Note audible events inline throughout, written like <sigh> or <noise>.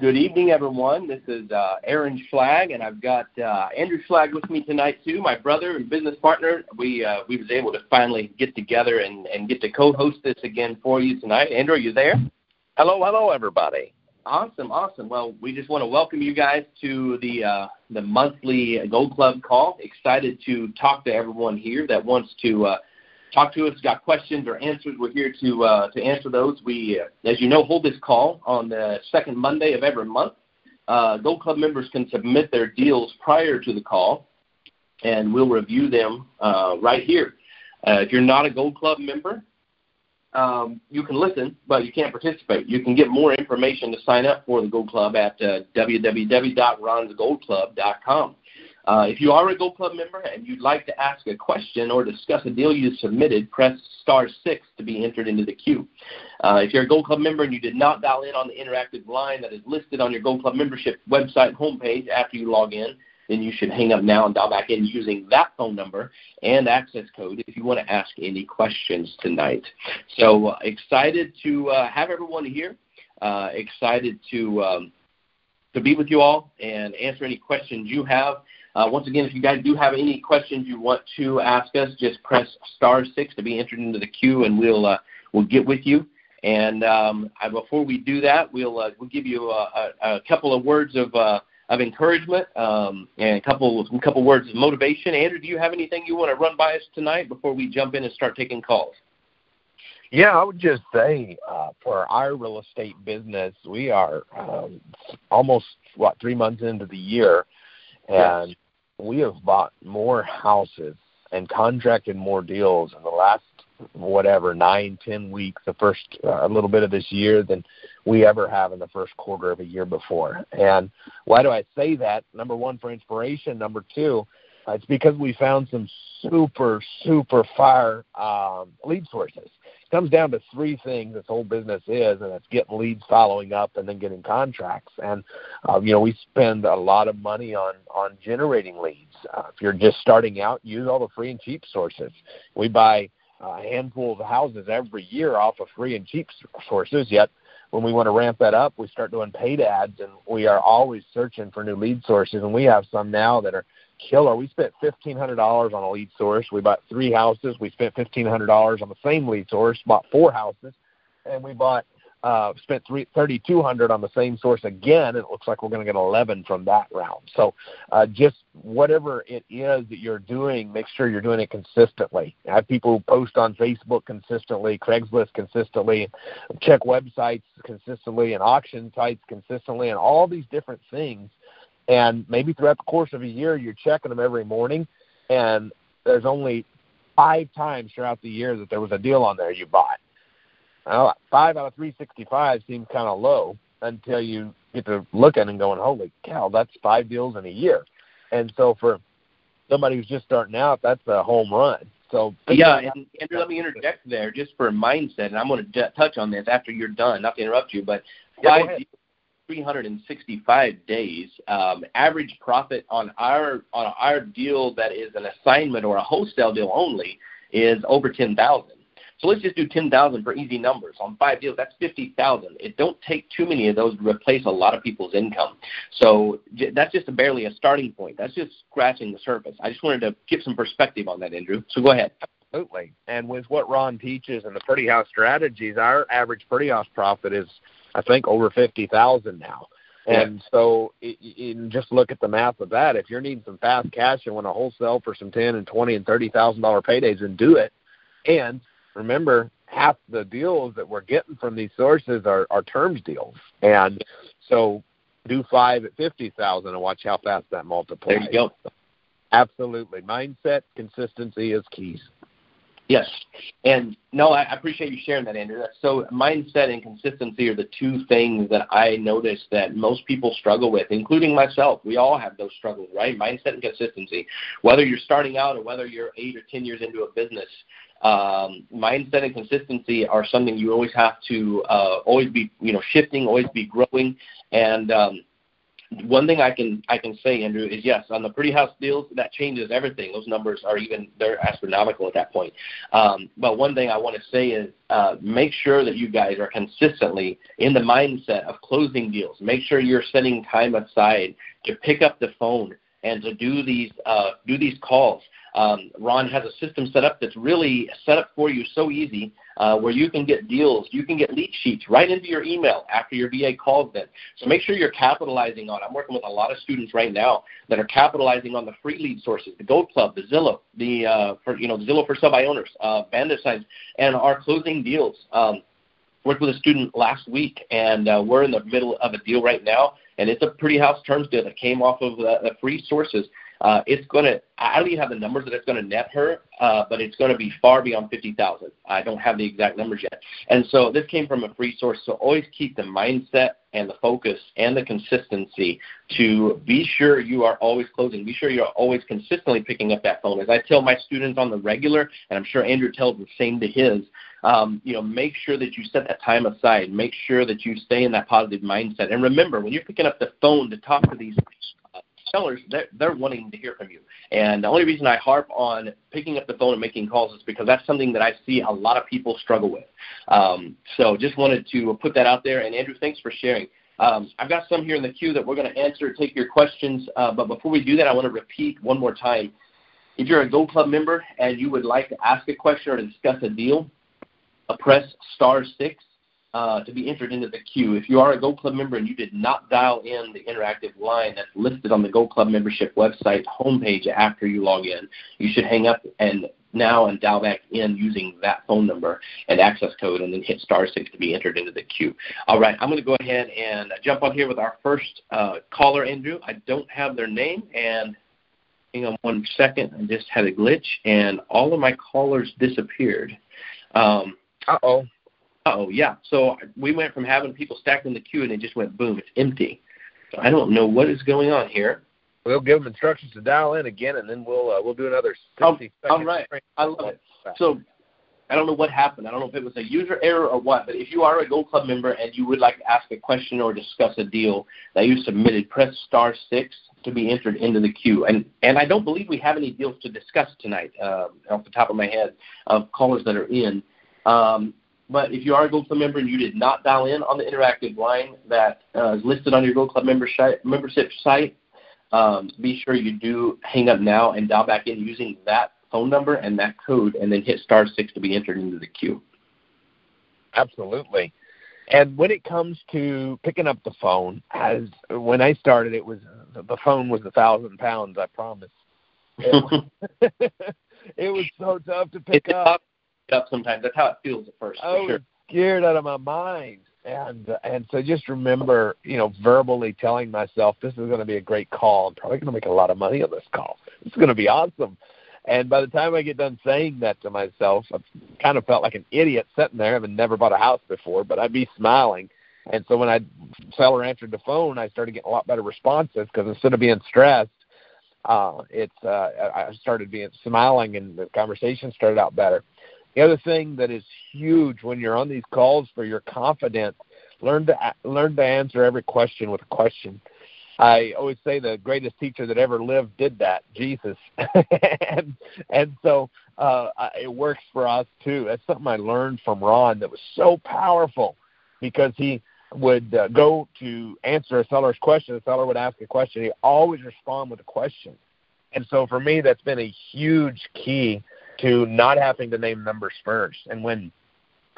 Good evening, everyone. This is uh, Aaron Schlag, and I've got uh, Andrew Schlag with me tonight too, my brother and business partner. We uh, we was able to finally get together and, and get to co-host this again for you tonight. Andrew, are you there? Hello, hello, everybody. Awesome, awesome. Well, we just want to welcome you guys to the uh, the monthly Gold Club call. Excited to talk to everyone here that wants to uh, talk to us, got questions or answers, we're here to uh, to answer those. We, uh, as you know, hold this call on the second Monday of every month. Uh, Gold Club members can submit their deals prior to the call, and we'll review them uh, right here. Uh, if you're not a Gold Club member, um, you can listen, but you can't participate. You can get more information to sign up for the Gold Club at uh, www.ronsgoldclub.com. Uh, if you are a Gold Club member and you'd like to ask a question or discuss a deal you submitted, press star six to be entered into the queue. Uh, if you're a Gold Club member and you did not dial in on the interactive line that is listed on your Gold Club membership website homepage after you log in, then you should hang up now and dial back in using that phone number and access code if you want to ask any questions tonight. So uh, excited to uh, have everyone here. Uh, excited to um, to be with you all and answer any questions you have. Uh, once again, if you guys do have any questions you want to ask us, just press star six to be entered into the queue, and we'll uh, we'll get with you. And um, I, before we do that, we'll uh, we'll give you a, a, a couple of words of uh, of encouragement um, and a couple a couple words of motivation. Andrew, do you have anything you want to run by us tonight before we jump in and start taking calls? Yeah, I would just say uh, for our real estate business, we are um, almost what three months into the year, and yes we have bought more houses and contracted more deals in the last whatever nine ten weeks the first uh, a little bit of this year than we ever have in the first quarter of a year before. And why do i say that? Number one for inspiration. Number two uh, it's because we found some super super fire um, lead sources comes down to three things this whole business is, and it's getting leads, following up, and then getting contracts. And uh, you know, we spend a lot of money on on generating leads. Uh, if you're just starting out, use all the free and cheap sources. We buy a handful of houses every year off of free and cheap sources. Yet, when we want to ramp that up, we start doing paid ads, and we are always searching for new lead sources. And we have some now that are killer. We spent fifteen hundred dollars on a lead source. We bought three houses. We spent fifteen hundred dollars on the same lead source. Bought four houses, and we bought uh, spent three thirty two hundred on the same source again. It looks like we're going to get eleven from that round. So, uh, just whatever it is that you're doing, make sure you're doing it consistently. Have people post on Facebook consistently, Craigslist consistently, check websites consistently, and auction sites consistently, and all these different things and maybe throughout the course of a year, you're checking them every morning, and there's only five times throughout the year that there was a deal on there you bought. Well, five out of 365 seems kind of low until you get to looking and going, holy cow, that's five deals in a year. And so for somebody who's just starting out, that's a home run. So yeah, and Andrew, let me interject there just for mindset, and I'm going to touch on this after you're done. Not to interrupt you, but five yeah, 365 days. Um, average profit on our on our deal that is an assignment or a wholesale deal only is over 10,000. So let's just do 10,000 for easy numbers on five deals. That's 50,000. It don't take too many of those to replace a lot of people's income. So that's just barely a starting point. That's just scratching the surface. I just wanted to give some perspective on that, Andrew. So go ahead. Absolutely. And with what Ron teaches and the pretty house strategies, our average pretty house profit is I think over fifty thousand now. And so, in just look at the math of that. If you're needing some fast cash and want to wholesale for some ten and twenty and thirty thousand dollar paydays, and do it. And remember, half the deals that we're getting from these sources are, are terms deals. And so, do five at fifty thousand, and watch how fast that multiplies. There you go. Absolutely, mindset consistency is keys. Yes, and no, I appreciate you sharing that, Andrew. So mindset and consistency are the two things that I notice that most people struggle with, including myself. We all have those struggles, right? Mindset and consistency. Whether you're starting out or whether you're eight or ten years into a business, um, mindset and consistency are something you always have to uh, always be, you know, shifting, always be growing, and um, one thing I can I can say, Andrew, is yes, on the pretty house deals, that changes everything. Those numbers are even they're astronomical at that point. Um, but one thing I want to say is uh, make sure that you guys are consistently in the mindset of closing deals. Make sure you're setting time aside to pick up the phone and to do these uh, do these calls. Um, Ron has a system set up that's really set up for you so easy uh, where you can get deals, you can get lead sheets right into your email after your VA calls them. So make sure you're capitalizing on. I'm working with a lot of students right now that are capitalizing on the free lead sources, the Gold Club, the Zillow, the uh, for you know Zillow for sub owners, uh, Bandit signs, and are closing deals. Um, worked with a student last week, and uh, we're in the middle of a deal right now, and it's a pretty house terms deal that came off of the, the free sources uh, it's to, I don't even have the numbers that it's going to net her, uh, but it's going to be far beyond 50,000. I don't have the exact numbers yet. And so this came from a free source. So always keep the mindset and the focus and the consistency to be sure you are always closing. Be sure you're always consistently picking up that phone. As I tell my students on the regular, and I'm sure Andrew tells the same to his, um, you know, make sure that you set that time aside. Make sure that you stay in that positive mindset. And remember, when you're picking up the phone to talk to these sellers, they're, they're wanting to hear from you. And the only reason I harp on picking up the phone and making calls is because that's something that I see a lot of people struggle with. Um, so just wanted to put that out there. And Andrew, thanks for sharing. Um, I've got some here in the queue that we're going to answer, take your questions. Uh, but before we do that, I want to repeat one more time. If you're a Gold Club member and you would like to ask a question or discuss a deal, press star six uh, to be entered into the queue. If you are a Gold Club member and you did not dial in the interactive line that's listed on the Gold Club membership website homepage after you log in, you should hang up and now and dial back in using that phone number and access code and then hit star six to be entered into the queue. All right, I'm going to go ahead and jump on here with our first uh, caller, Andrew. I don't have their name and hang on one second. I just had a glitch and all of my callers disappeared. Um, uh oh oh, yeah. So we went from having people stacked in the queue and it just went boom, it's empty. So I don't know what is going on here. We'll give them instructions to dial in again, and then we'll uh, we'll do another 60 oh, All right, I love it. So I don't know what happened. I don't know if it was a user error or what, but if you are a Gold Club member and you would like to ask a question or discuss a deal that you submitted, press star six to be entered into the queue. And and I don't believe we have any deals to discuss tonight, uh, off the top of my head, of callers that are in. Um, but if you are a Gold Club member and you did not dial in on the interactive line that uh, is listed on your Gold Club membership membership site, um, be sure you do hang up now and dial back in using that phone number and that code, and then hit star six to be entered into the queue. Absolutely. And when it comes to picking up the phone, as when I started, it was the phone was a thousand pounds. I promise. <laughs> It, <laughs> it was so tough to pick up up sometimes. That's how it feels at first. I was sure. scared out of my mind, and and so just remember, you know, verbally telling myself this is going to be a great call. I'm probably going to make a lot of money on this call. It's going to be awesome. And by the time I get done saying that to myself, I kind of felt like an idiot sitting there, having never bought a house before, but I'd be smiling. And so when I seller answered the phone, I started getting a lot better responses because instead of being stressed, uh, it's uh, I started being smiling, and the conversation started out better. The other thing that is huge when you're on these calls for your confidence, learn to learn to answer every question with a question. I always say the greatest teacher that ever lived did that, Jesus, <laughs> and and so uh, it works for us too. That's something I learned from Ron that was so powerful because he would uh, go to answer a seller's question. The seller would ask a question. He always respond with a question, and so for me, that's been a huge key to not having to name numbers first. And when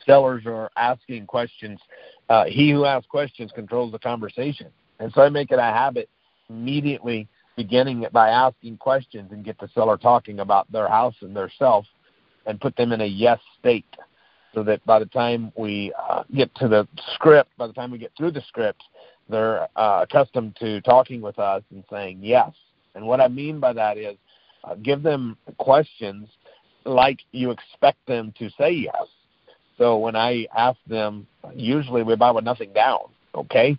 sellers are asking questions, uh, he who asks questions controls the conversation. And so I make it a habit immediately beginning by asking questions and get the seller talking about their house and their self and put them in a yes state so that by the time we uh, get to the script, by the time we get through the script, they're uh, accustomed to talking with us and saying yes. And what I mean by that is uh, give them questions like you expect them to say yes. So when I ask them, usually we buy with nothing down, okay?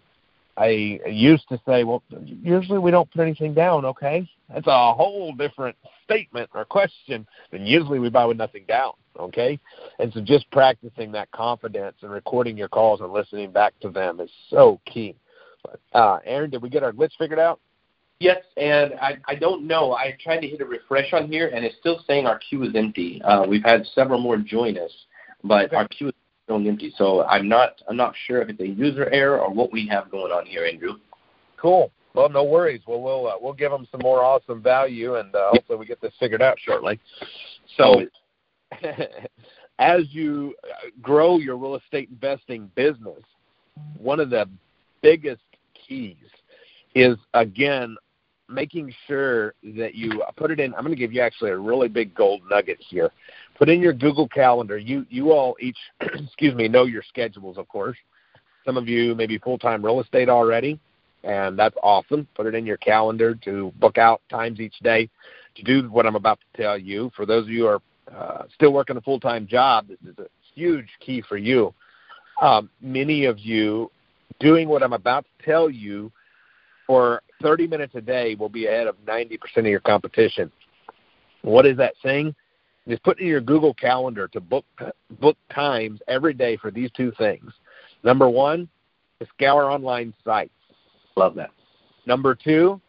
I used to say, well, usually we don't put anything down, okay? That's a whole different statement or question than usually we buy with nothing down, okay? And so just practicing that confidence and recording your calls and listening back to them is so key. Uh, Aaron, did we get our glitch figured out? Yes, and I, I don't know. I tried to hit a refresh on here, and it's still saying our queue is empty. Uh, we've had several more join us, but okay. our queue is still empty. So I'm not I'm not sure if it's a user error or what we have going on here, Andrew. Cool. Well, no worries. Well, we'll uh, we'll give them some more awesome value, and uh, hopefully we get this figured out shortly. So, <laughs> as you uh, grow your real estate investing business, one of the biggest keys is again making sure that you put it in. I'm going to give you actually a really big gold nugget here. Put in your Google Calendar. You you all each, <clears throat> excuse me, know your schedules, of course. Some of you may be full time real estate already, and that's awesome. Put it in your calendar to book out times each day to do what I'm about to tell you. For those of you who are uh, still working a full time job, this is a huge key for you. Um, many of you doing what I'm about to tell you for 30 minutes a day will be ahead of 90% of your competition. What is that saying? Just put in your Google Calendar to book book times every day for these two things. Number one, to scour online sites. Love that. Number two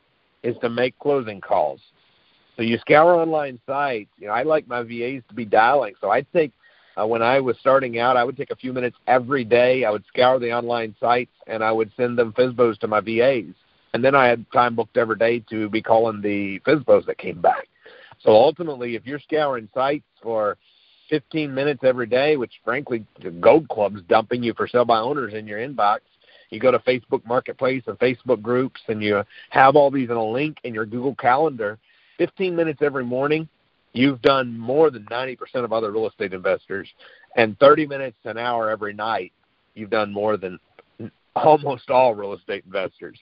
is to make closing calls. So you scour online sites. You know, I like my VAs to be dialing, so I'd take uh, when I was starting out, I would take a few minutes every day. I would scour the online sites and I would send them FSBOs to my VAs and then I had time booked every day to be calling the FSBOs that came back. So ultimately, if you're scouring sites for 15 minutes every day, which frankly, the Gold Club's dumping you for sell by owners in your inbox, you go to Facebook Marketplace and Facebook groups, and you have all these in a link in your Google Calendar. 15 minutes every morning, you've done more than 90% of other real estate investors, and 30 minutes an hour every night, you've done more than almost all real estate investors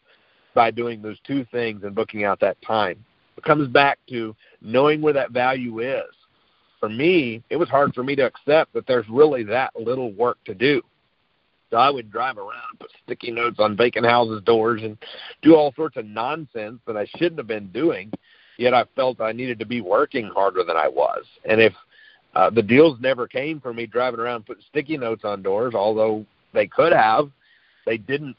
by doing those two things and booking out that time. It comes back to knowing where that value is. For me, it was hard for me to accept that there's really that little work to do. So I would drive around, put sticky notes on vacant houses' doors, and do all sorts of nonsense that I shouldn't have been doing. Yet I felt I needed to be working harder than I was. And if uh, the deals never came for me driving around putting sticky notes on doors, although they could have, they didn't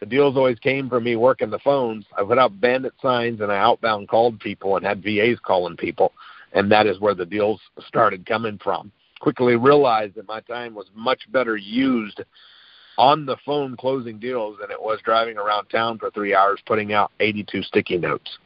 the deals always came from me working the phones. I put out bandit signs and I outbound called people and had VAs calling people, and that is where the deals started coming from. Quickly realized that my time was much better used on the phone closing deals than it was driving around town for three hours putting out 82 sticky notes.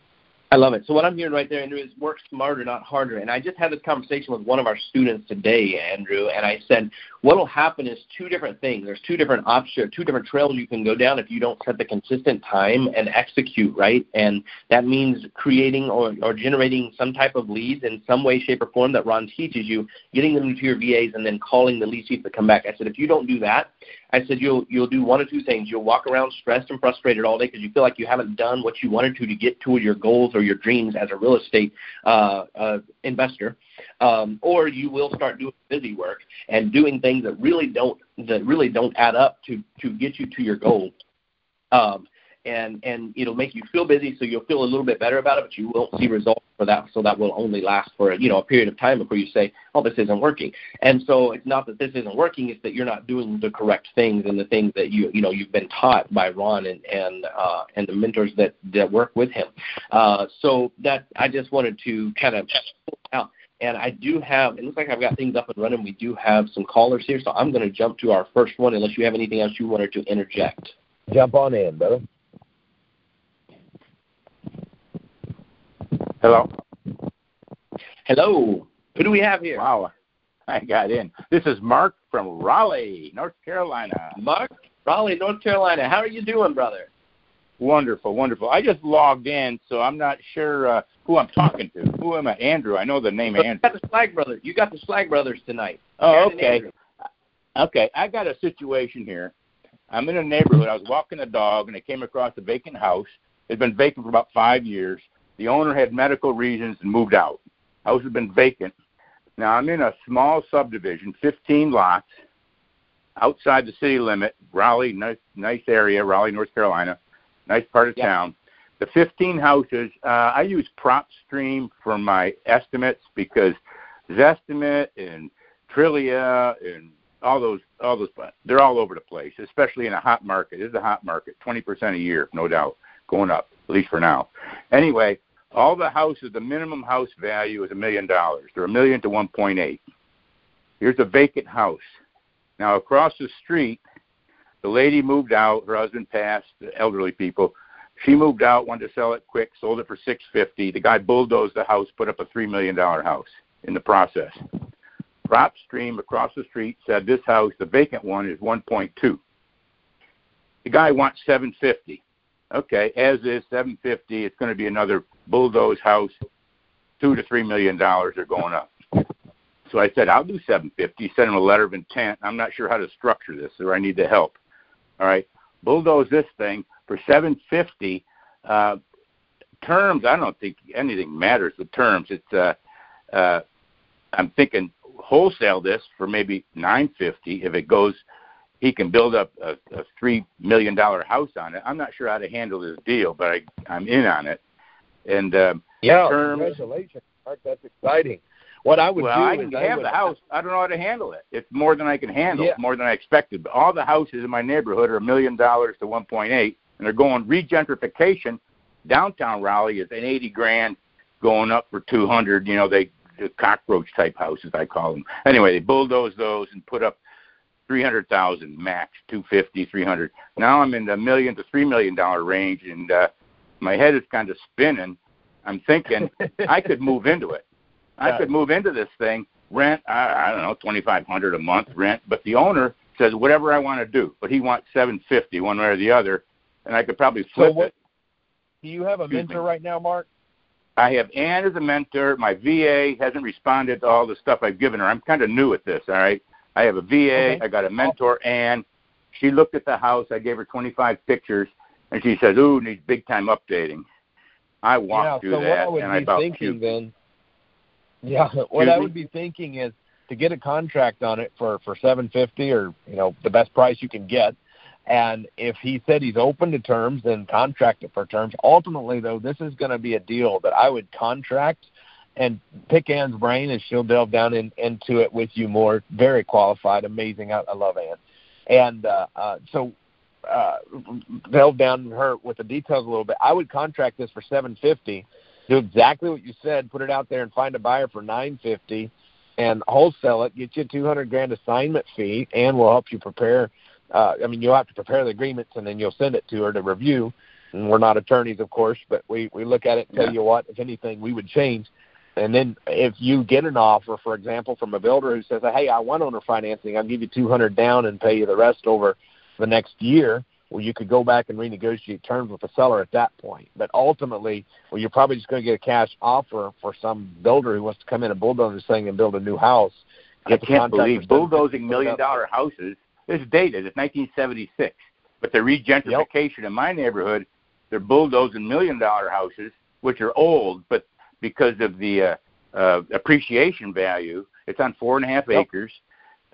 I love it. So what I'm hearing right there, Andrew, is work smarter, not harder. And I just had this conversation with one of our students today, Andrew, and I said, what will happen is two different things. There's two different options, two different trails you can go down if you don't set the consistent time and execute, right? And that means creating or, or generating some type of leads in some way, shape, or form that Ron teaches you, getting them to your VAs, and then calling the lead sheets to come back. I said, if you don't do that, I said you'll you'll do one or two things. You'll walk around stressed and frustrated all day because you feel like you haven't done what you wanted to to get to your goals or your dreams as a real estate uh, uh, investor, um, or you will start doing busy work and doing things that really don't that really don't add up to to get you to your goal. Um, and and it'll make you feel busy, so you'll feel a little bit better about it, but you won't see results for that. So that will only last for you know a period of time before you say, "Oh, this isn't working." And so it's not that this isn't working; it's that you're not doing the correct things and the things that you you know you've been taught by Ron and and uh, and the mentors that that work with him. Uh, so that I just wanted to kind of out. And I do have, it looks like I've got things up and running. We do have some callers here, so I'm going to jump to our first one unless you have anything else you wanted to interject. Jump on in, brother. Hello. Hello. Who do we have here? Wow. I got in. This is Mark from Raleigh, North Carolina. Mark, Raleigh, North Carolina. How are you doing, brother? Wonderful, wonderful. I just logged in, so I'm not sure uh, who I'm talking to. Who am I? Andrew. I know the name Andrew. You got the Schlag Brothers. You got the Schlag Brothers tonight. Oh, okay. Okay, I got a situation here. I'm in a neighborhood. I was walking a dog, and I came across a vacant house. It's been vacant for about five years. The owner had medical reasons and moved out. House has been vacant. Now I'm in a small subdivision, 15 lots, outside the city limit. Raleigh, nice, nice area, Raleigh, North Carolina, nice part of town. The 15 houses, uh, I use PropStream for my estimates because Zestimate and Trulia and all those all those they're all over the place, especially in a hot market. This is a hot market, twenty percent a year, no doubt, going up at least for now. Anyway, all the houses, the minimum house value is a million dollars. They're a million to one point eight. Here's a vacant house. Now across the street, the lady moved out. Her husband passed. The elderly people. She moved out, wanted to sell it quick, sold it for six fifty. The guy bulldozed the house, put up a three million dollar house in the process. PropStream across the street said this house, the vacant one, is 1.2. The guy wants 750. Okay, as is 750. It's going to be another bulldoze house. Two to three million dollars are going up. So I said, I'll do 750. Send him a letter of intent. I'm not sure how to structure this, or I need the help. All right, bulldoze this thing for 750. Uh, terms, I don't think anything matters The terms. It's uh, uh, I'm thinking wholesale this for maybe 950 if it goes he can build up a, a three million dollar house on it i'm not sure how to handle this deal but i i'm in on it and um yeah terms, congratulations mark that's exciting what i would well, do I is can I have would, the house. I don't know how to handle it. It's more than I can handle. Yeah. More than I expected. But all the houses in my neighborhood are a million dollars to 1.8, and they're going regentrification. Downtown Raleigh is an 80 grand, going up for 200. You know, they the cockroach type houses I call them. Anyway, they bulldoze those and put up three hundred thousand max, two fifty, three hundred. Now I'm in the million to three million dollar range, and uh, my head is kind of spinning. I'm thinking I could <laughs> move into it. I Yeah. could move into this thing, rent I, I don't know twenty five hundred a month rent, but the owner says whatever I want to do, but he wants seven fifty one way or the other, and I could probably so flip what it. do you have a Excuse mentor me. right now mark I have Ann as a mentor. My VA hasn't responded to all the stuff I've given her. I'm kind of new at this, all right? I have a VA. Okay. I got a mentor, Ann. She looked at the house. I gave her 25 pictures, and she says, ooh, needs big time updating. I walked yeah, through so what that, I and I about thinking then, yeah, <laughs> what Excuse I me? would be thinking is to get a contract on it for for seven fifty or you know the best price you can get, and if he said he's open to terms, then contract it for terms. Ultimately, though, this is going to be a deal that I would contract and pick Ann's brain, and she'll delve down in, into it with you more. Very qualified, amazing. I, I love Ann, and uh, uh, so uh, delve down her with the details a little bit. I would contract this for seven fifty. Do exactly what you said. Put it out there and find a buyer for nine fifty, and wholesale it. Get you a two hundred grand assignment fee, and we'll help you prepare. Uh, I mean, you'll have to prepare the agreements, and then you'll send it to her to review. And we're not attorneys, of course, but we we look at it and tell Yeah. you what, if anything, we would change. And then if you get an offer, for example, from a builder who says, "Hey, I want owner financing. I'll give you 200 down and pay you the rest over the next year," well, you could go back and renegotiate terms with the seller at that point. But ultimately, well, you're probably just going to get a cash offer for some builder who wants to come in and bulldoze this thing and build a new house. I can't believe bulldozing million dollar houses. It's dated. It's 1976. But the regentrification in my neighborhood, they're bulldozing million dollar houses, which are old, but because of the uh, uh, appreciation value, it's on four and a half Yep. acres.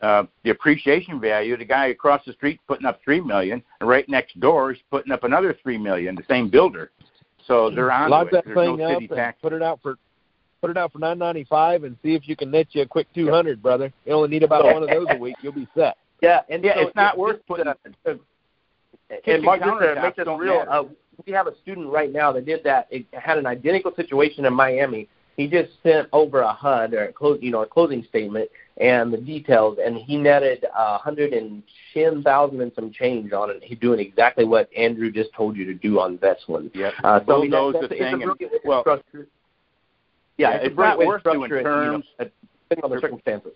Uh, the appreciation value, the guy across the street putting up three million, and right next door is putting up another three million. The same builder, so they're on Lock it. that There's thing no up and tax. put it out for put it out for nine ninety five and see if you can net you a quick two hundred, brother. You only need about one of those a week. You'll be set. Yeah, and Yeah, so it's not it- worth just, putting- uh, uh, Kitchen and Mark, just to make this real, uh, we have a student right now that did that. It had an identical situation in Miami. He just sent over a HUD or a close, you know, a closing statement and the details, and he netted a hundred and ten thousand and some change on it. He's doing exactly what Andrew just told you to do on this one. Yep. Uh, so I mean, that, Bulldoze that's, the it's a thing and- well. Yeah, Yeah, it's, it's a great not worth doing structure it, you know, terms. depending on the circumstances.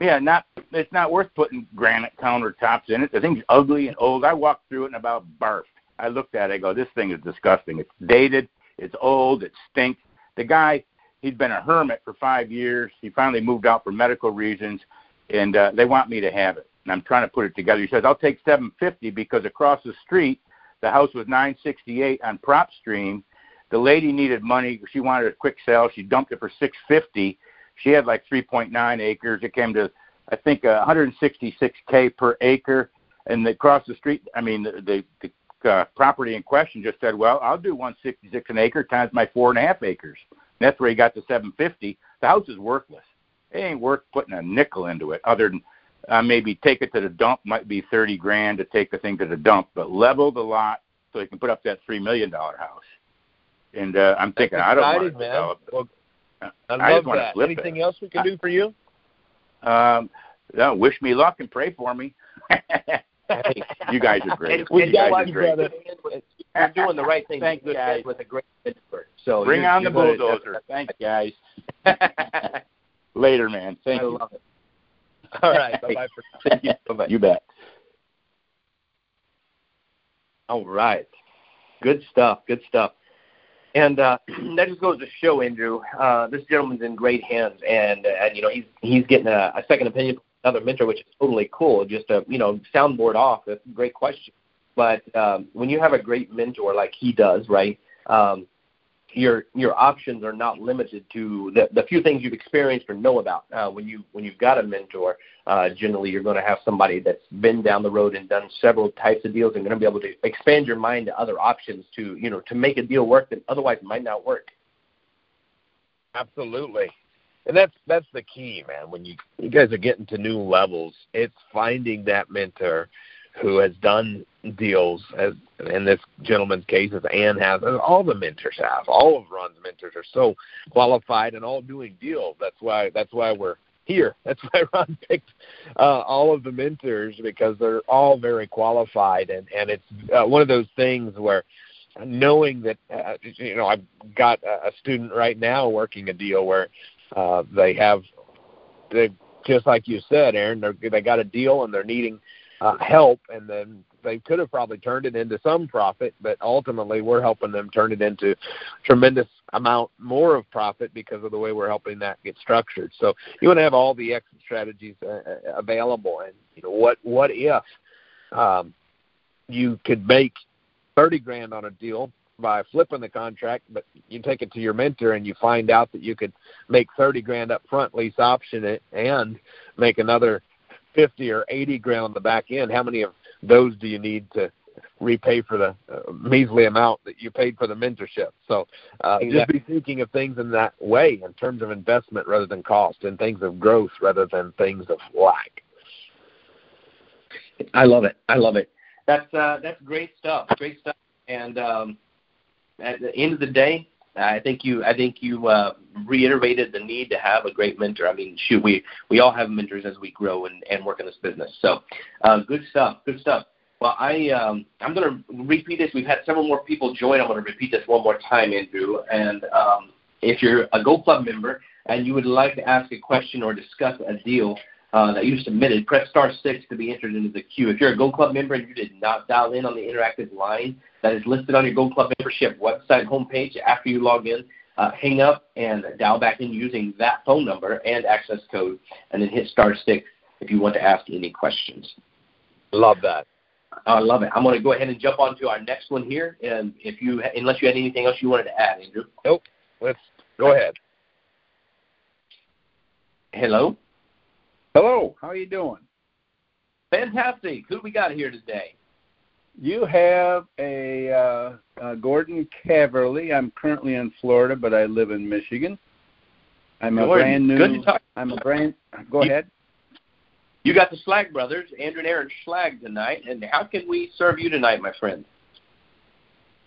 Yeah, not it's not worth putting granite countertops in it. The thing's ugly and old. I walked through it and about barfed. I looked at it. I go, this thing is disgusting. It's dated. It's old. It stinks. The guy, he's been a hermit for five years. He finally moved out for medical reasons, and uh, they want me to have it. And I'm trying to put it together. He says, I'll take 750 because across the street, the house was 968 on PropStream. The lady needed money. She wanted a quick sale. She dumped it for 650 she had like 3.9 acres. It came to, I think, uh, 166k per acre. And across the street, I mean, the the, the uh, property in question just said, "Well, I'll do 166 an acre times my four and a half acres." And that's where he got the 750. The house is worthless. It ain't worth putting a nickel into it, other than uh, maybe take it to the dump might be thirty grand to take the thing to the dump, but level the lot so you can put up that three million dollar house. And uh, I'm thinking That's I don't want to man. develop. Well, I I love just want that. to Anything it. else we can do for you? Um, no, wish me luck and pray for me. <laughs> you guys are great. We you got guys you, are great. brother. You're doing the right thing. Thanks, Good guys. fit with a great mentor. So Bring you're- on the you're gonna- bulldozer. Thanks, guys. <laughs> Later, man. Thank I you. love it. <laughs> All right. Bye bye for now. Thank you. Bye-bye. You bet. All right. Good stuff. Good stuff. And uh, <clears throat> that just goes to show, Andrew, uh, this gentleman's in great hands, and and you know he's he's getting a, a second opinion another mentor, which is totally cool. Just a you know soundboard off. That's a great question. But um, when you have a great mentor like he does, right? Um, your your options are not limited to the, the few things you've experienced or know about. Uh, when you when you've got a mentor, uh, generally you're going to have somebody that's been down the road and done several types of deals and going to be able to expand your mind to other options to you know to make a deal work that otherwise might not work. Absolutely. And that's that's the key, man. When you you guys are getting to new levels, it's finding that mentor who has done deals as in this gentleman's case as Ann has as all the mentors have. All of Ron's mentors are so qualified and all doing deals. That's why that's why we're here. <laughs> That's why Ron picked uh, all of the mentors because they're all very qualified and and it's uh, one of those things where knowing that uh, you know I've got a a student right now working a deal where uh, they have they just like you said, Aaron, they they got a deal and they're needing uh, help, and then they could have probably turned it into some profit, but ultimately we're helping them turn it into tremendous amount more of profit because of the way we're helping that get structured. So you want to have all the exit strategies uh, uh, available, and you know what what if um, you could make thirty grand on a deal by flipping the contract, but you take it to your mentor and you find out that you could make thirty grand up front, lease option it, and make another fifty or eighty grand on the back end. How many of those do you need to repay for the uh, measly amount that you paid for the mentorship? So uh, just be thinking of things in that way, in terms of investment rather than cost, and things of growth rather than things of lack. I love it. I love it. That's uh, that's great stuff. Great stuff. And um, at the end of the day, I think you I think you uh, reiterated the need to have a great mentor. I mean, shoot, we we all have mentors as we grow and, and work in this business. So, uh, good stuff. Good stuff. Well, I um, I'm going to repeat this. We've had several more people join. I'm going to repeat this one more time, Andrew. And um, if you're a Go Club member and you would like to ask a question or discuss a deal uh, that you just submitted, press star six to be entered into the queue. If you're a Gold Club member and you did not dial in on the interactive line that is listed on your Gold Club membership website homepage after you log in, uh, hang up and dial back in using that phone number and access code, and then hit star six if you want to ask any questions. Love that. I love it. I'm going to go ahead and jump on to our next one here, and if you, unless you had anything else you wanted to add, Andrew. Nope. Let's go ahead. Hello. Hello, how are you doing? Fantastic. Who we got here today? You have a uh, uh, Gordon Caverly. I'm currently in Florida, but I live in Michigan. I'm a brand new. Good to talk. I'm a brand. Go You- ahead. You got the Schlag brothers, Andrew and Aaron Schlag tonight, and how can we serve you tonight, my friend?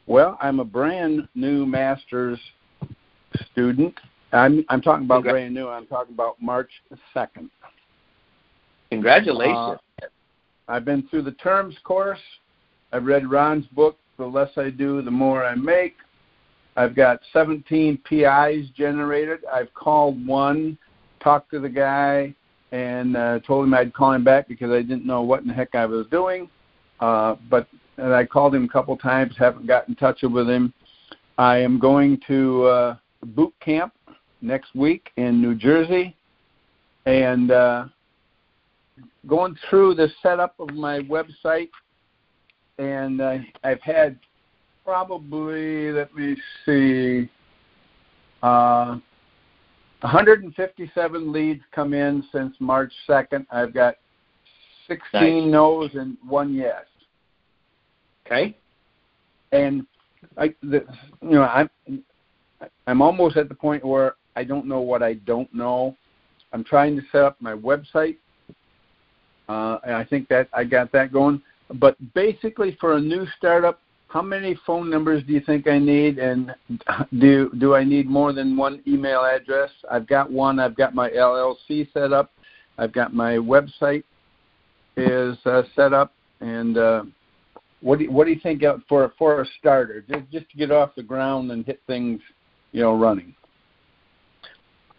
Well, I'm a brand new master's student. I'm I'm talking about Congra- brand new. I'm talking about March second. Congratulations. I've been through the terms course. I've read Ron's book. The less I do, the more I make. I've got 17 PIs generated. I've called one, talked to the guy, and uh, told him I'd call him back because I didn't know what in the heck I was doing. Uh, but and I called him a couple times, haven't got in touch with him. I am going to uh, boot camp next week in New Jersey, and uh, going through the setup of my website, and uh, I've had probably let me see, uh, 157 leads come in since March 2nd. I've got 16 Nice. no's and one yes. Okay. and I, the, you know, I'm, I'm almost at the point where I don't know what I don't know. I'm trying to set up my website, Uh, and I think that I got that going. But basically, for a new startup, how many phone numbers do you think I need, and <laughs> do do I need more than one email address? I've got one. I've got my LLC set up. I've got my website is uh, set up, and uh, what do you, what do you think for for a starter, just just to get off the ground and hit things, you know, running?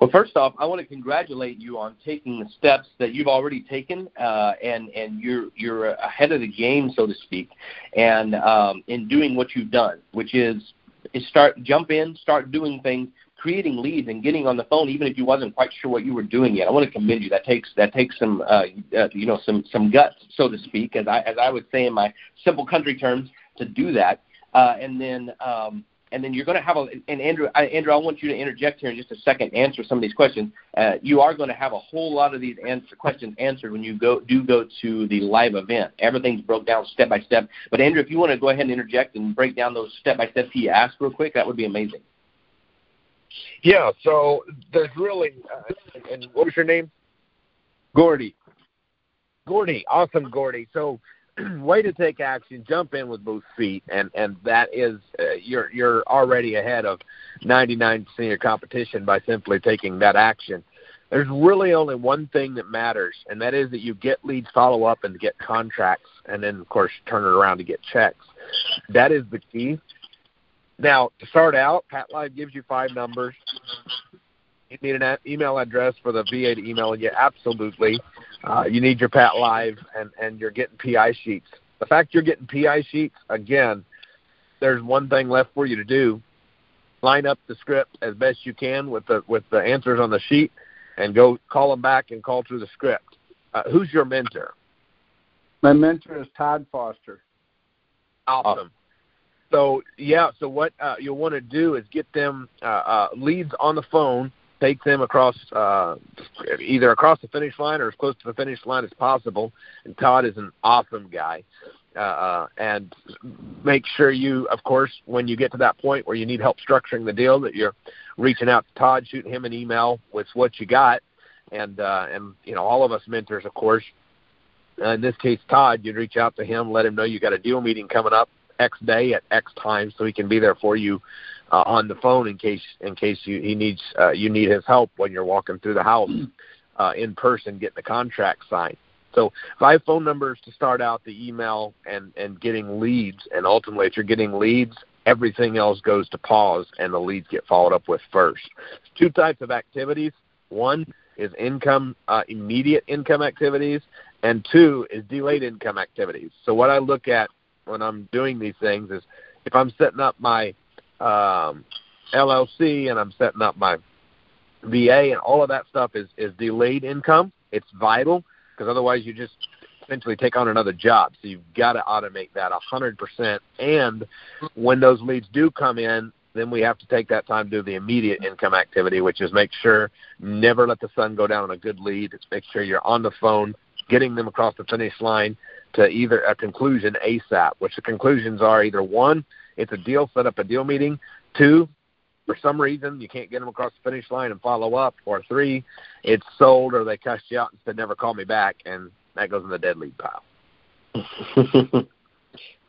Well, first off, I want to congratulate you on taking the steps that you've already taken, uh, and and you're you're ahead of the game, so to speak, and um, in doing what you've done, which is is start jump in, start doing things, creating leads, and getting on the phone, even if you wasn't quite sure what you were doing yet. I want to commend you. That takes that takes some uh, uh, you know some some guts, so to speak, as I as I would say in my simple country terms, to do that, uh, and then. Um, and then you're going to have a and Andrew, I, Andrew, I want you to interject here in just a second, answer some of these questions. Uh, you are going to have a whole lot of these answer, questions answered when you go do go to the live event. Everything's broke down step by step. But Andrew, if you want to go ahead and interject and break down those step by steps he asked real quick, that would be amazing. Yeah. So there's really, uh, and what was your name? Gordy. Gordy, awesome, Gordy. So <clears throat> way to take action, jump in with both feet, and and that is uh, you're you're already ahead of 99% of your competition by simply taking that action. There's really only one thing that matters, and that is that you get leads, follow up, and get contracts, and then of course turn it around to get checks. That is the key. Now to start out, PATLive gives you five numbers. You need an email address for the VA to email you. Absolutely. Uh, you need your PATLive, and and you're getting PI sheets. The fact you're getting PI sheets again, there's one thing left for you to do: line up the script as best you can with the with the answers on the sheet, and go call them back and call through the script. Uh, who's your mentor? My mentor is Todd Foster. Awesome. So yeah, so what uh, you'll want to do is get them uh, uh, leads on the phone take them across uh, either across the finish line or as close to the finish line as possible. And Todd is an awesome guy. Uh, uh, and make sure you, of course, when you get to that point where you need help structuring the deal, that you're reaching out to Todd, shooting him an email with what you got, and uh, and you know all of us mentors, of course. Uh, in this case, Todd, you'd reach out to him, let him know you got a deal meeting coming up X day at X time, so he can be there for you uh, on the phone in case in case you he needs uh, you need his help when you're walking through the house <clears throat> uh, in person getting the contract signed. So five phone numbers to start out the email and and getting leads, and ultimately if you're getting leads, everything else goes to pause and the leads get followed up with first. Two types of activities. One is income uh, immediate income activities, and two is delayed income activities. So what I look at when I'm doing these things is if I'm setting up my um, LLC and I'm setting up my VA and all of that stuff is is delayed income. It's vital because otherwise you just essentially take on another job. So you've got to automate that a hundred percent. And when those leads do come in, then we have to take that time to do the immediate income activity, which is make sure never let the sun go down on a good lead. It's make sure you're on the phone, getting them across the finish line to either a conclusion ASAP, which the conclusions are either one, it's a deal, set up a deal meeting. Two, for some reason you can't get them across the finish line and follow up. Or three, it's sold or they cussed you out and said never call me back, and that goes in the dead lead pile. <laughs>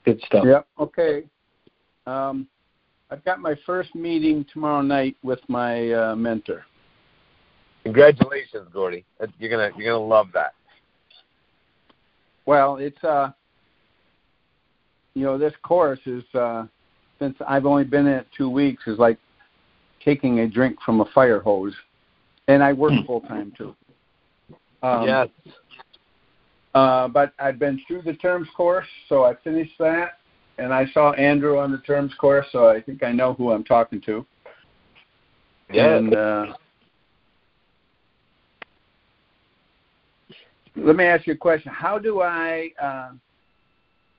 Good stuff. Yep. Okay. Um, I've got my first meeting tomorrow night with my uh, mentor. Congratulations, Gordy. You're gonna you're gonna love that. Well, it's uh, you know, this course is uh, since I've only been in it two weeks is like taking a drink from a fire hose, and I work full time too. Um, yes. Uh, but I've been through the terms course, so I finished that, and I saw Andrew on the terms course, so I think I know who I'm talking to. Yeah. And uh, let me ask you a question. How do I? Uh,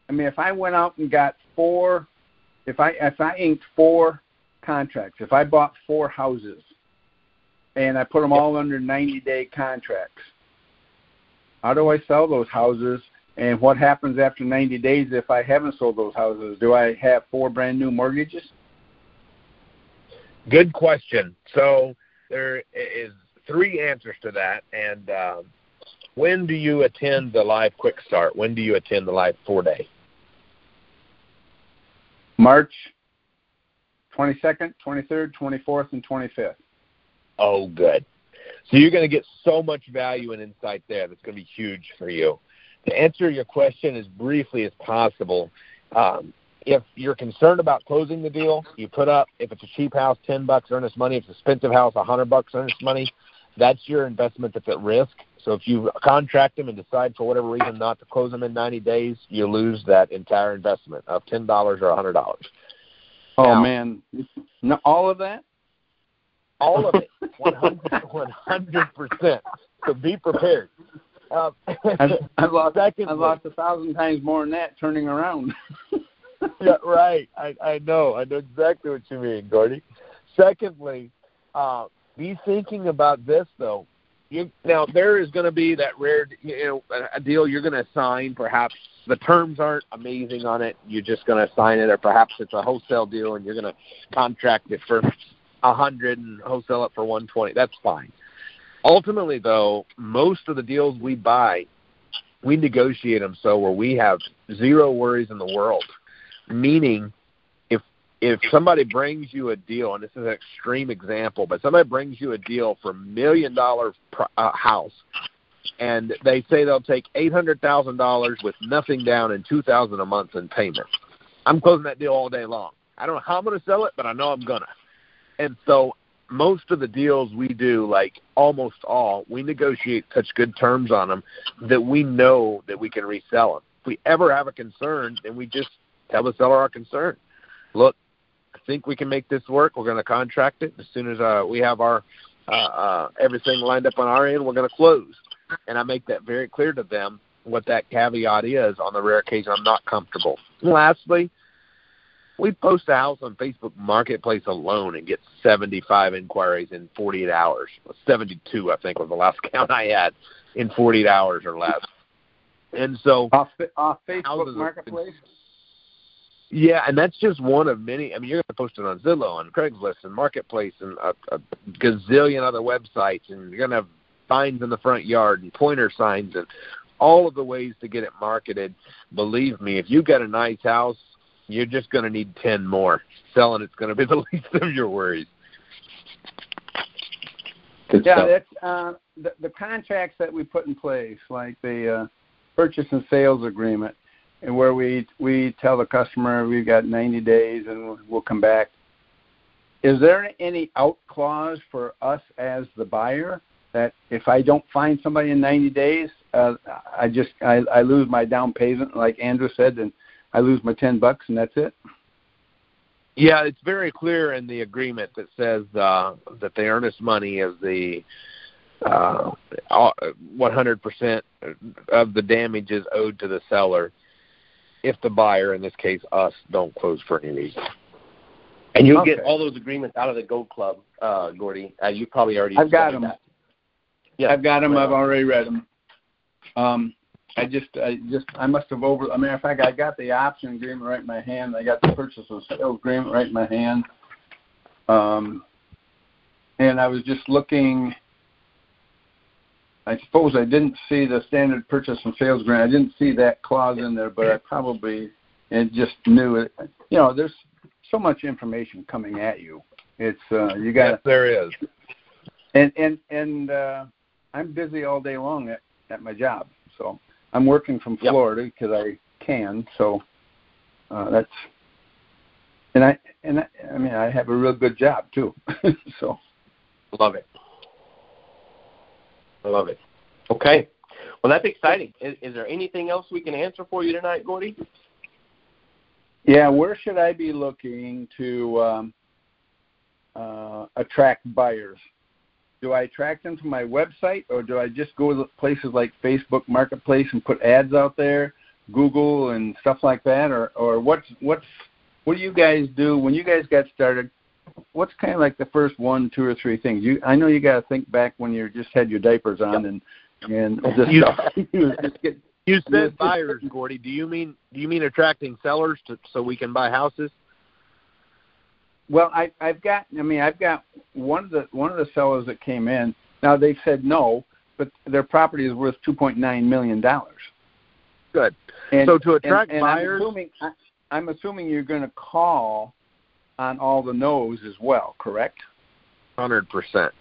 I mean, if I went out and got four, if I if I inked four contracts, if I bought four houses, and I put them all under 90-day contracts, how do I sell those houses? And what happens after 90 days if I haven't sold those houses? Do I have four brand new mortgages? Good question. So there is three answers to that, and um, when do you attend the live quick start? When do you attend the live four day? March 22nd, 23rd, 24th, and 25th. Oh, good. So you're going to get so much value and insight there that's going to be huge for you. To answer your question as briefly as possible, um, if you're concerned about closing the deal, you put up if it's a cheap house, ten bucks earnest money. If it's an expensive house, a hundred bucks earnest money. That's your investment that's at risk. So if you contract them and decide for whatever reason not to close them in 90 days, you lose that entire investment of ten dollars or a hundred dollars. Oh now, man, no, all of that? All of it, <laughs> one hundred percent. So be prepared. Uh, I've, I've lost. <laughs> Secondly, I've lost a thousand times more than that turning around. <laughs> yeah, right. I I know. I know exactly what you mean, Gordy. Secondly, uh, be thinking about this though. You, now there is going to be that rare, you know, a deal you're going to sign. Perhaps the terms aren't amazing on it. You're just going to sign it, or perhaps it's a wholesale deal and you're going to contract it for a hundred and wholesale it for one twenty. That's fine. Ultimately, though, most of the deals we buy, we negotiate them so where we have zero worries in the world meaning if somebody brings you a deal, and this is an extreme example, but somebody brings you a deal for a million dollar uh, house, and they say they'll take eight hundred thousand dollars with nothing down and two thousand a month in payments, I'm closing that deal all day long. I don't know how I'm going to sell it, but I know I'm gonna. And so most of the deals we do, like almost all, we negotiate such good terms on them that we know that we can resell them. If we ever have a concern, then we just tell the seller our concern. Look, I think we can make this work. We're going to contract it as soon as uh, we have our uh, uh, everything lined up on our end. We're going to close, and I make that very clear to them what that caveat is. On the rare occasion I'm not comfortable. And lastly, we post a house on Facebook Marketplace alone and get 75 inquiries in 48 hours. 72, I think, was the last <laughs> count I had in 48 hours or less. And so off, off Facebook Marketplace. Yeah, and that's just one of many. I mean, you're going to post it on Zillow and Craigslist and Marketplace and a, a gazillion other websites, and you're going to have signs in the front yard and pointer signs and all of the ways to get it marketed. Believe me, if you've got a nice house, you're just going to need 10 more. Selling it's going to be <laughs> the least of your worries. Good yeah, stuff. that's uh, the, the contracts that we put in place, like the uh, purchase and sales agreement and where we we tell the customer we've got 90 days and we'll come back. Is there any out clause for us as the buyer that if I don't find somebody in 90 days, uh, I just I, I lose my down payment, like Andrew said, and I lose my 10 bucks, and that's it? Yeah, it's very clear in the agreement that says uh, that the earnest money is the uh, 100% of the damages owed to the seller if the buyer, in this case us, don't close for any reason. And you'll okay. get all those agreements out of the Gold Club, uh, Gordy. Uh, you probably already. I've got them. That. Yeah, I've got them. Right I've already read them. Um, I just, I just, I must have over. I mean, in fact, I got the option agreement right in my hand. I got the purchase and sale agreement right in my hand. Um, and I was just looking I suppose I didn't see the standard purchase and sales agreement. I didn't see that clause in there, but I probably and just knew it. You know, there's so much information coming at you. It's uh, you got yes, there is. And and and uh, I'm busy all day long at at my job, so I'm working from Florida because yep. I can. So uh, that's and I and I, I mean I have a real good job too. <laughs> so love it. I love it. Okay. Well, that's exciting. Is, is, there anything else we can answer for you tonight, Gordy? Yeah, where should I be looking to um, uh, attract buyers? Do I attract them to my website, or do I just go to places like Facebook Marketplace and put ads out there, Google and stuff like that, or or what's what's what do you guys do when you guys got started? What's kind of like the first one, two or three things? You, I know you got to think back when you just had your diapers on yep. and and just, you, <laughs> just get, you said buyers, <laughs> Gordy. Do you mean do you mean attracting sellers to so we can buy houses? Well, I, I've got. I mean, I've got one of the one of the sellers that came in. Now they said no, but their property is worth two point nine million dollars. Good. And, so to attract and, and buyers, I'm assuming, I, I'm assuming you're going to call on all the no's as well, correct? hundred percent.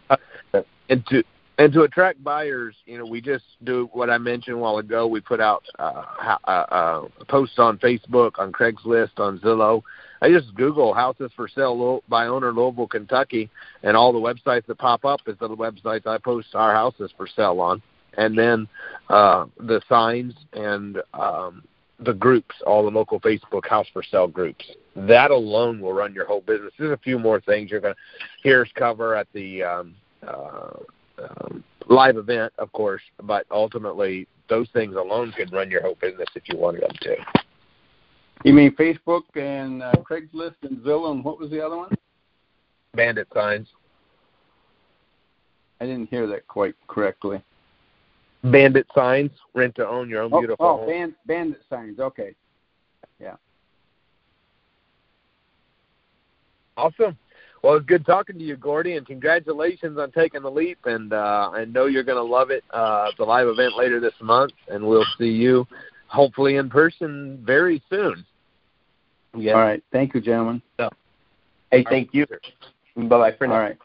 And to and to attract buyers, you know, we just do what I mentioned a while ago. We put out uh, uh, uh, posts on Facebook, on Craigslist, on Zillow. I just Google houses for sale by owner Louisville, Kentucky, and all the websites that pop up is the websites I post our houses for sale on, and then uh, the signs and um, the groups, all the local Facebook house for sale groups. That alone will run your whole business. There's a few more things you're going to hear us cover at the um, uh, um, live event, of course, but ultimately those things alone could run your whole business if you wanted them to. You mean Facebook and uh, Craigslist and Zillow, and what was the other one? Bandit signs. I didn't hear that quite correctly. Bandit signs, rent to own your own oh, beautiful oh, home. Band, bandit signs. Okay. Yeah. Awesome. Well, it's good talking to you, Gordy, and congratulations on taking the leap. And uh, I know you're going to love it. Uh, the live event later this month, and we'll see you hopefully in person very soon. Yeah. All right. Thank you, gentlemen. So, hey, thank you. Bye bye for now. All right.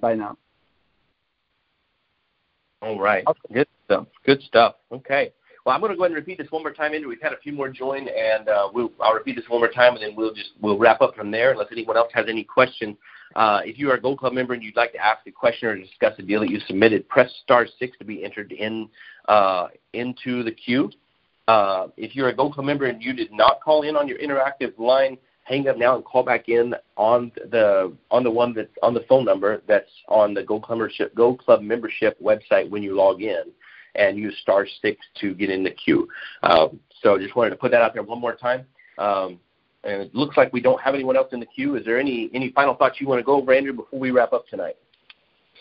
Bye now. All right. Good stuff. Good stuff. Okay. Well, I'm going to go ahead and repeat this one more time. Andrew, we've had a few more join, and uh, we'll, I'll repeat this one more time, and then we'll just we'll wrap up from there. Unless anyone else has any questions, uh, if you are a Gold Club member and you'd like to ask a question or discuss a deal that you submitted, press star six to be entered in uh, into the queue. Uh, if you're a Gold Club member and you did not call in on your interactive line, hang up now and call back in on the on the one that's on the phone number that's on the Gold Club membership, Gold Club membership website when you log in, and use star six to get in the queue. Uh, so just wanted to put that out there one more time. Um, and it looks like we don't have anyone else in the queue. Is there any any final thoughts you want to go over, Andrew, before we wrap up tonight?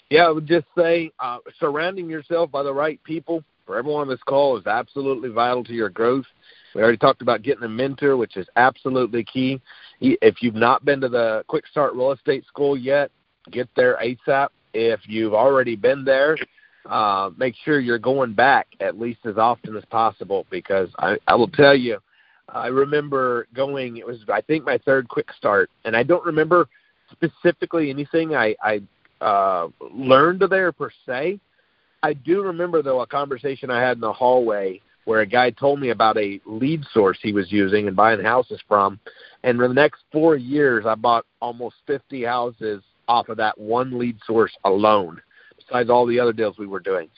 Yeah, I would just say uh, surrounding yourself by the right people for everyone on this call is absolutely vital to your growth. We already talked about getting a mentor, which is absolutely key. If you've not been to the Quick Start Real Estate School yet, get there ASAP. If you've already been there, uh, make sure you're going back at least as often as possible because I, I will tell you, I remember going. It was I think my third quick start, and I don't remember specifically anything I, I uh, learned there per se. I do remember though a conversation I had in the hallway where a guy told me about a lead source he was using and buying houses from, and for the next four years I bought almost 50 houses off of that one lead source alone, besides all the other deals we were doing.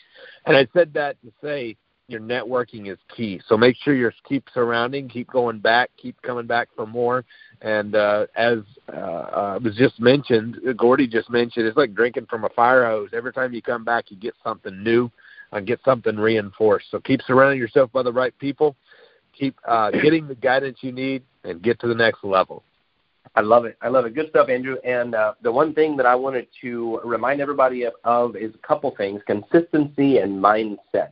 And I said that to say your networking is key. So make sure you keep surrounding, keep going back, keep coming back for more. And uh, as uh, uh, was just mentioned, Gordy just mentioned, it's like drinking from a fire hose. Every time you come back, you get something new and get something reinforced. So keep surrounding yourself by the right people. Keep uh, getting the guidance you need and get to the next level. I love it. I love it. Good stuff, Andrew. And uh, the one thing that I wanted to remind everybody of, of is a couple things consistency and mindset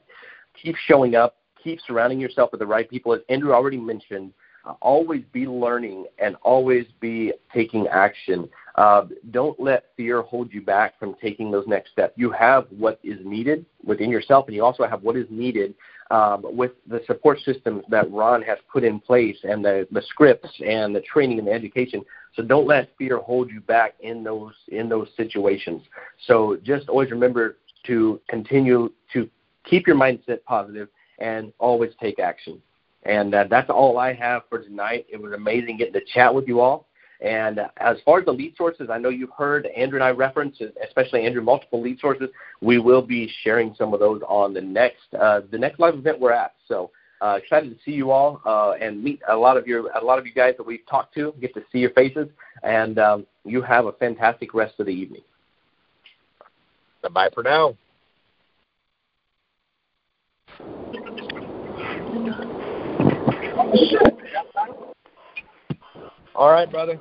keep showing up, keep surrounding yourself with the right people. As Andrew already mentioned, uh, always be learning and always be taking action. Uh, don't let fear hold you back from taking those next steps. You have what is needed within yourself, and you also have what is needed um, with the support systems that Ron has put in place and the, the scripts and the training and the education. So don't let fear hold you back in those in those situations. So just always remember to continue to keep your mindset positive and always take action. And uh, that's all I have for tonight. It was amazing getting to chat with you all. And uh, as far as the lead sources, I know you've heard Andrew and I reference, especially Andrew, multiple lead sources. We will be sharing some of those on the next uh, the next live event we're at. So uh, excited to see you all uh, and meet a lot of your a lot of you guys that we've talked to. Get to see your faces, and um, you have a fantastic rest of the evening. Bye bye for now. <laughs> All right, brother.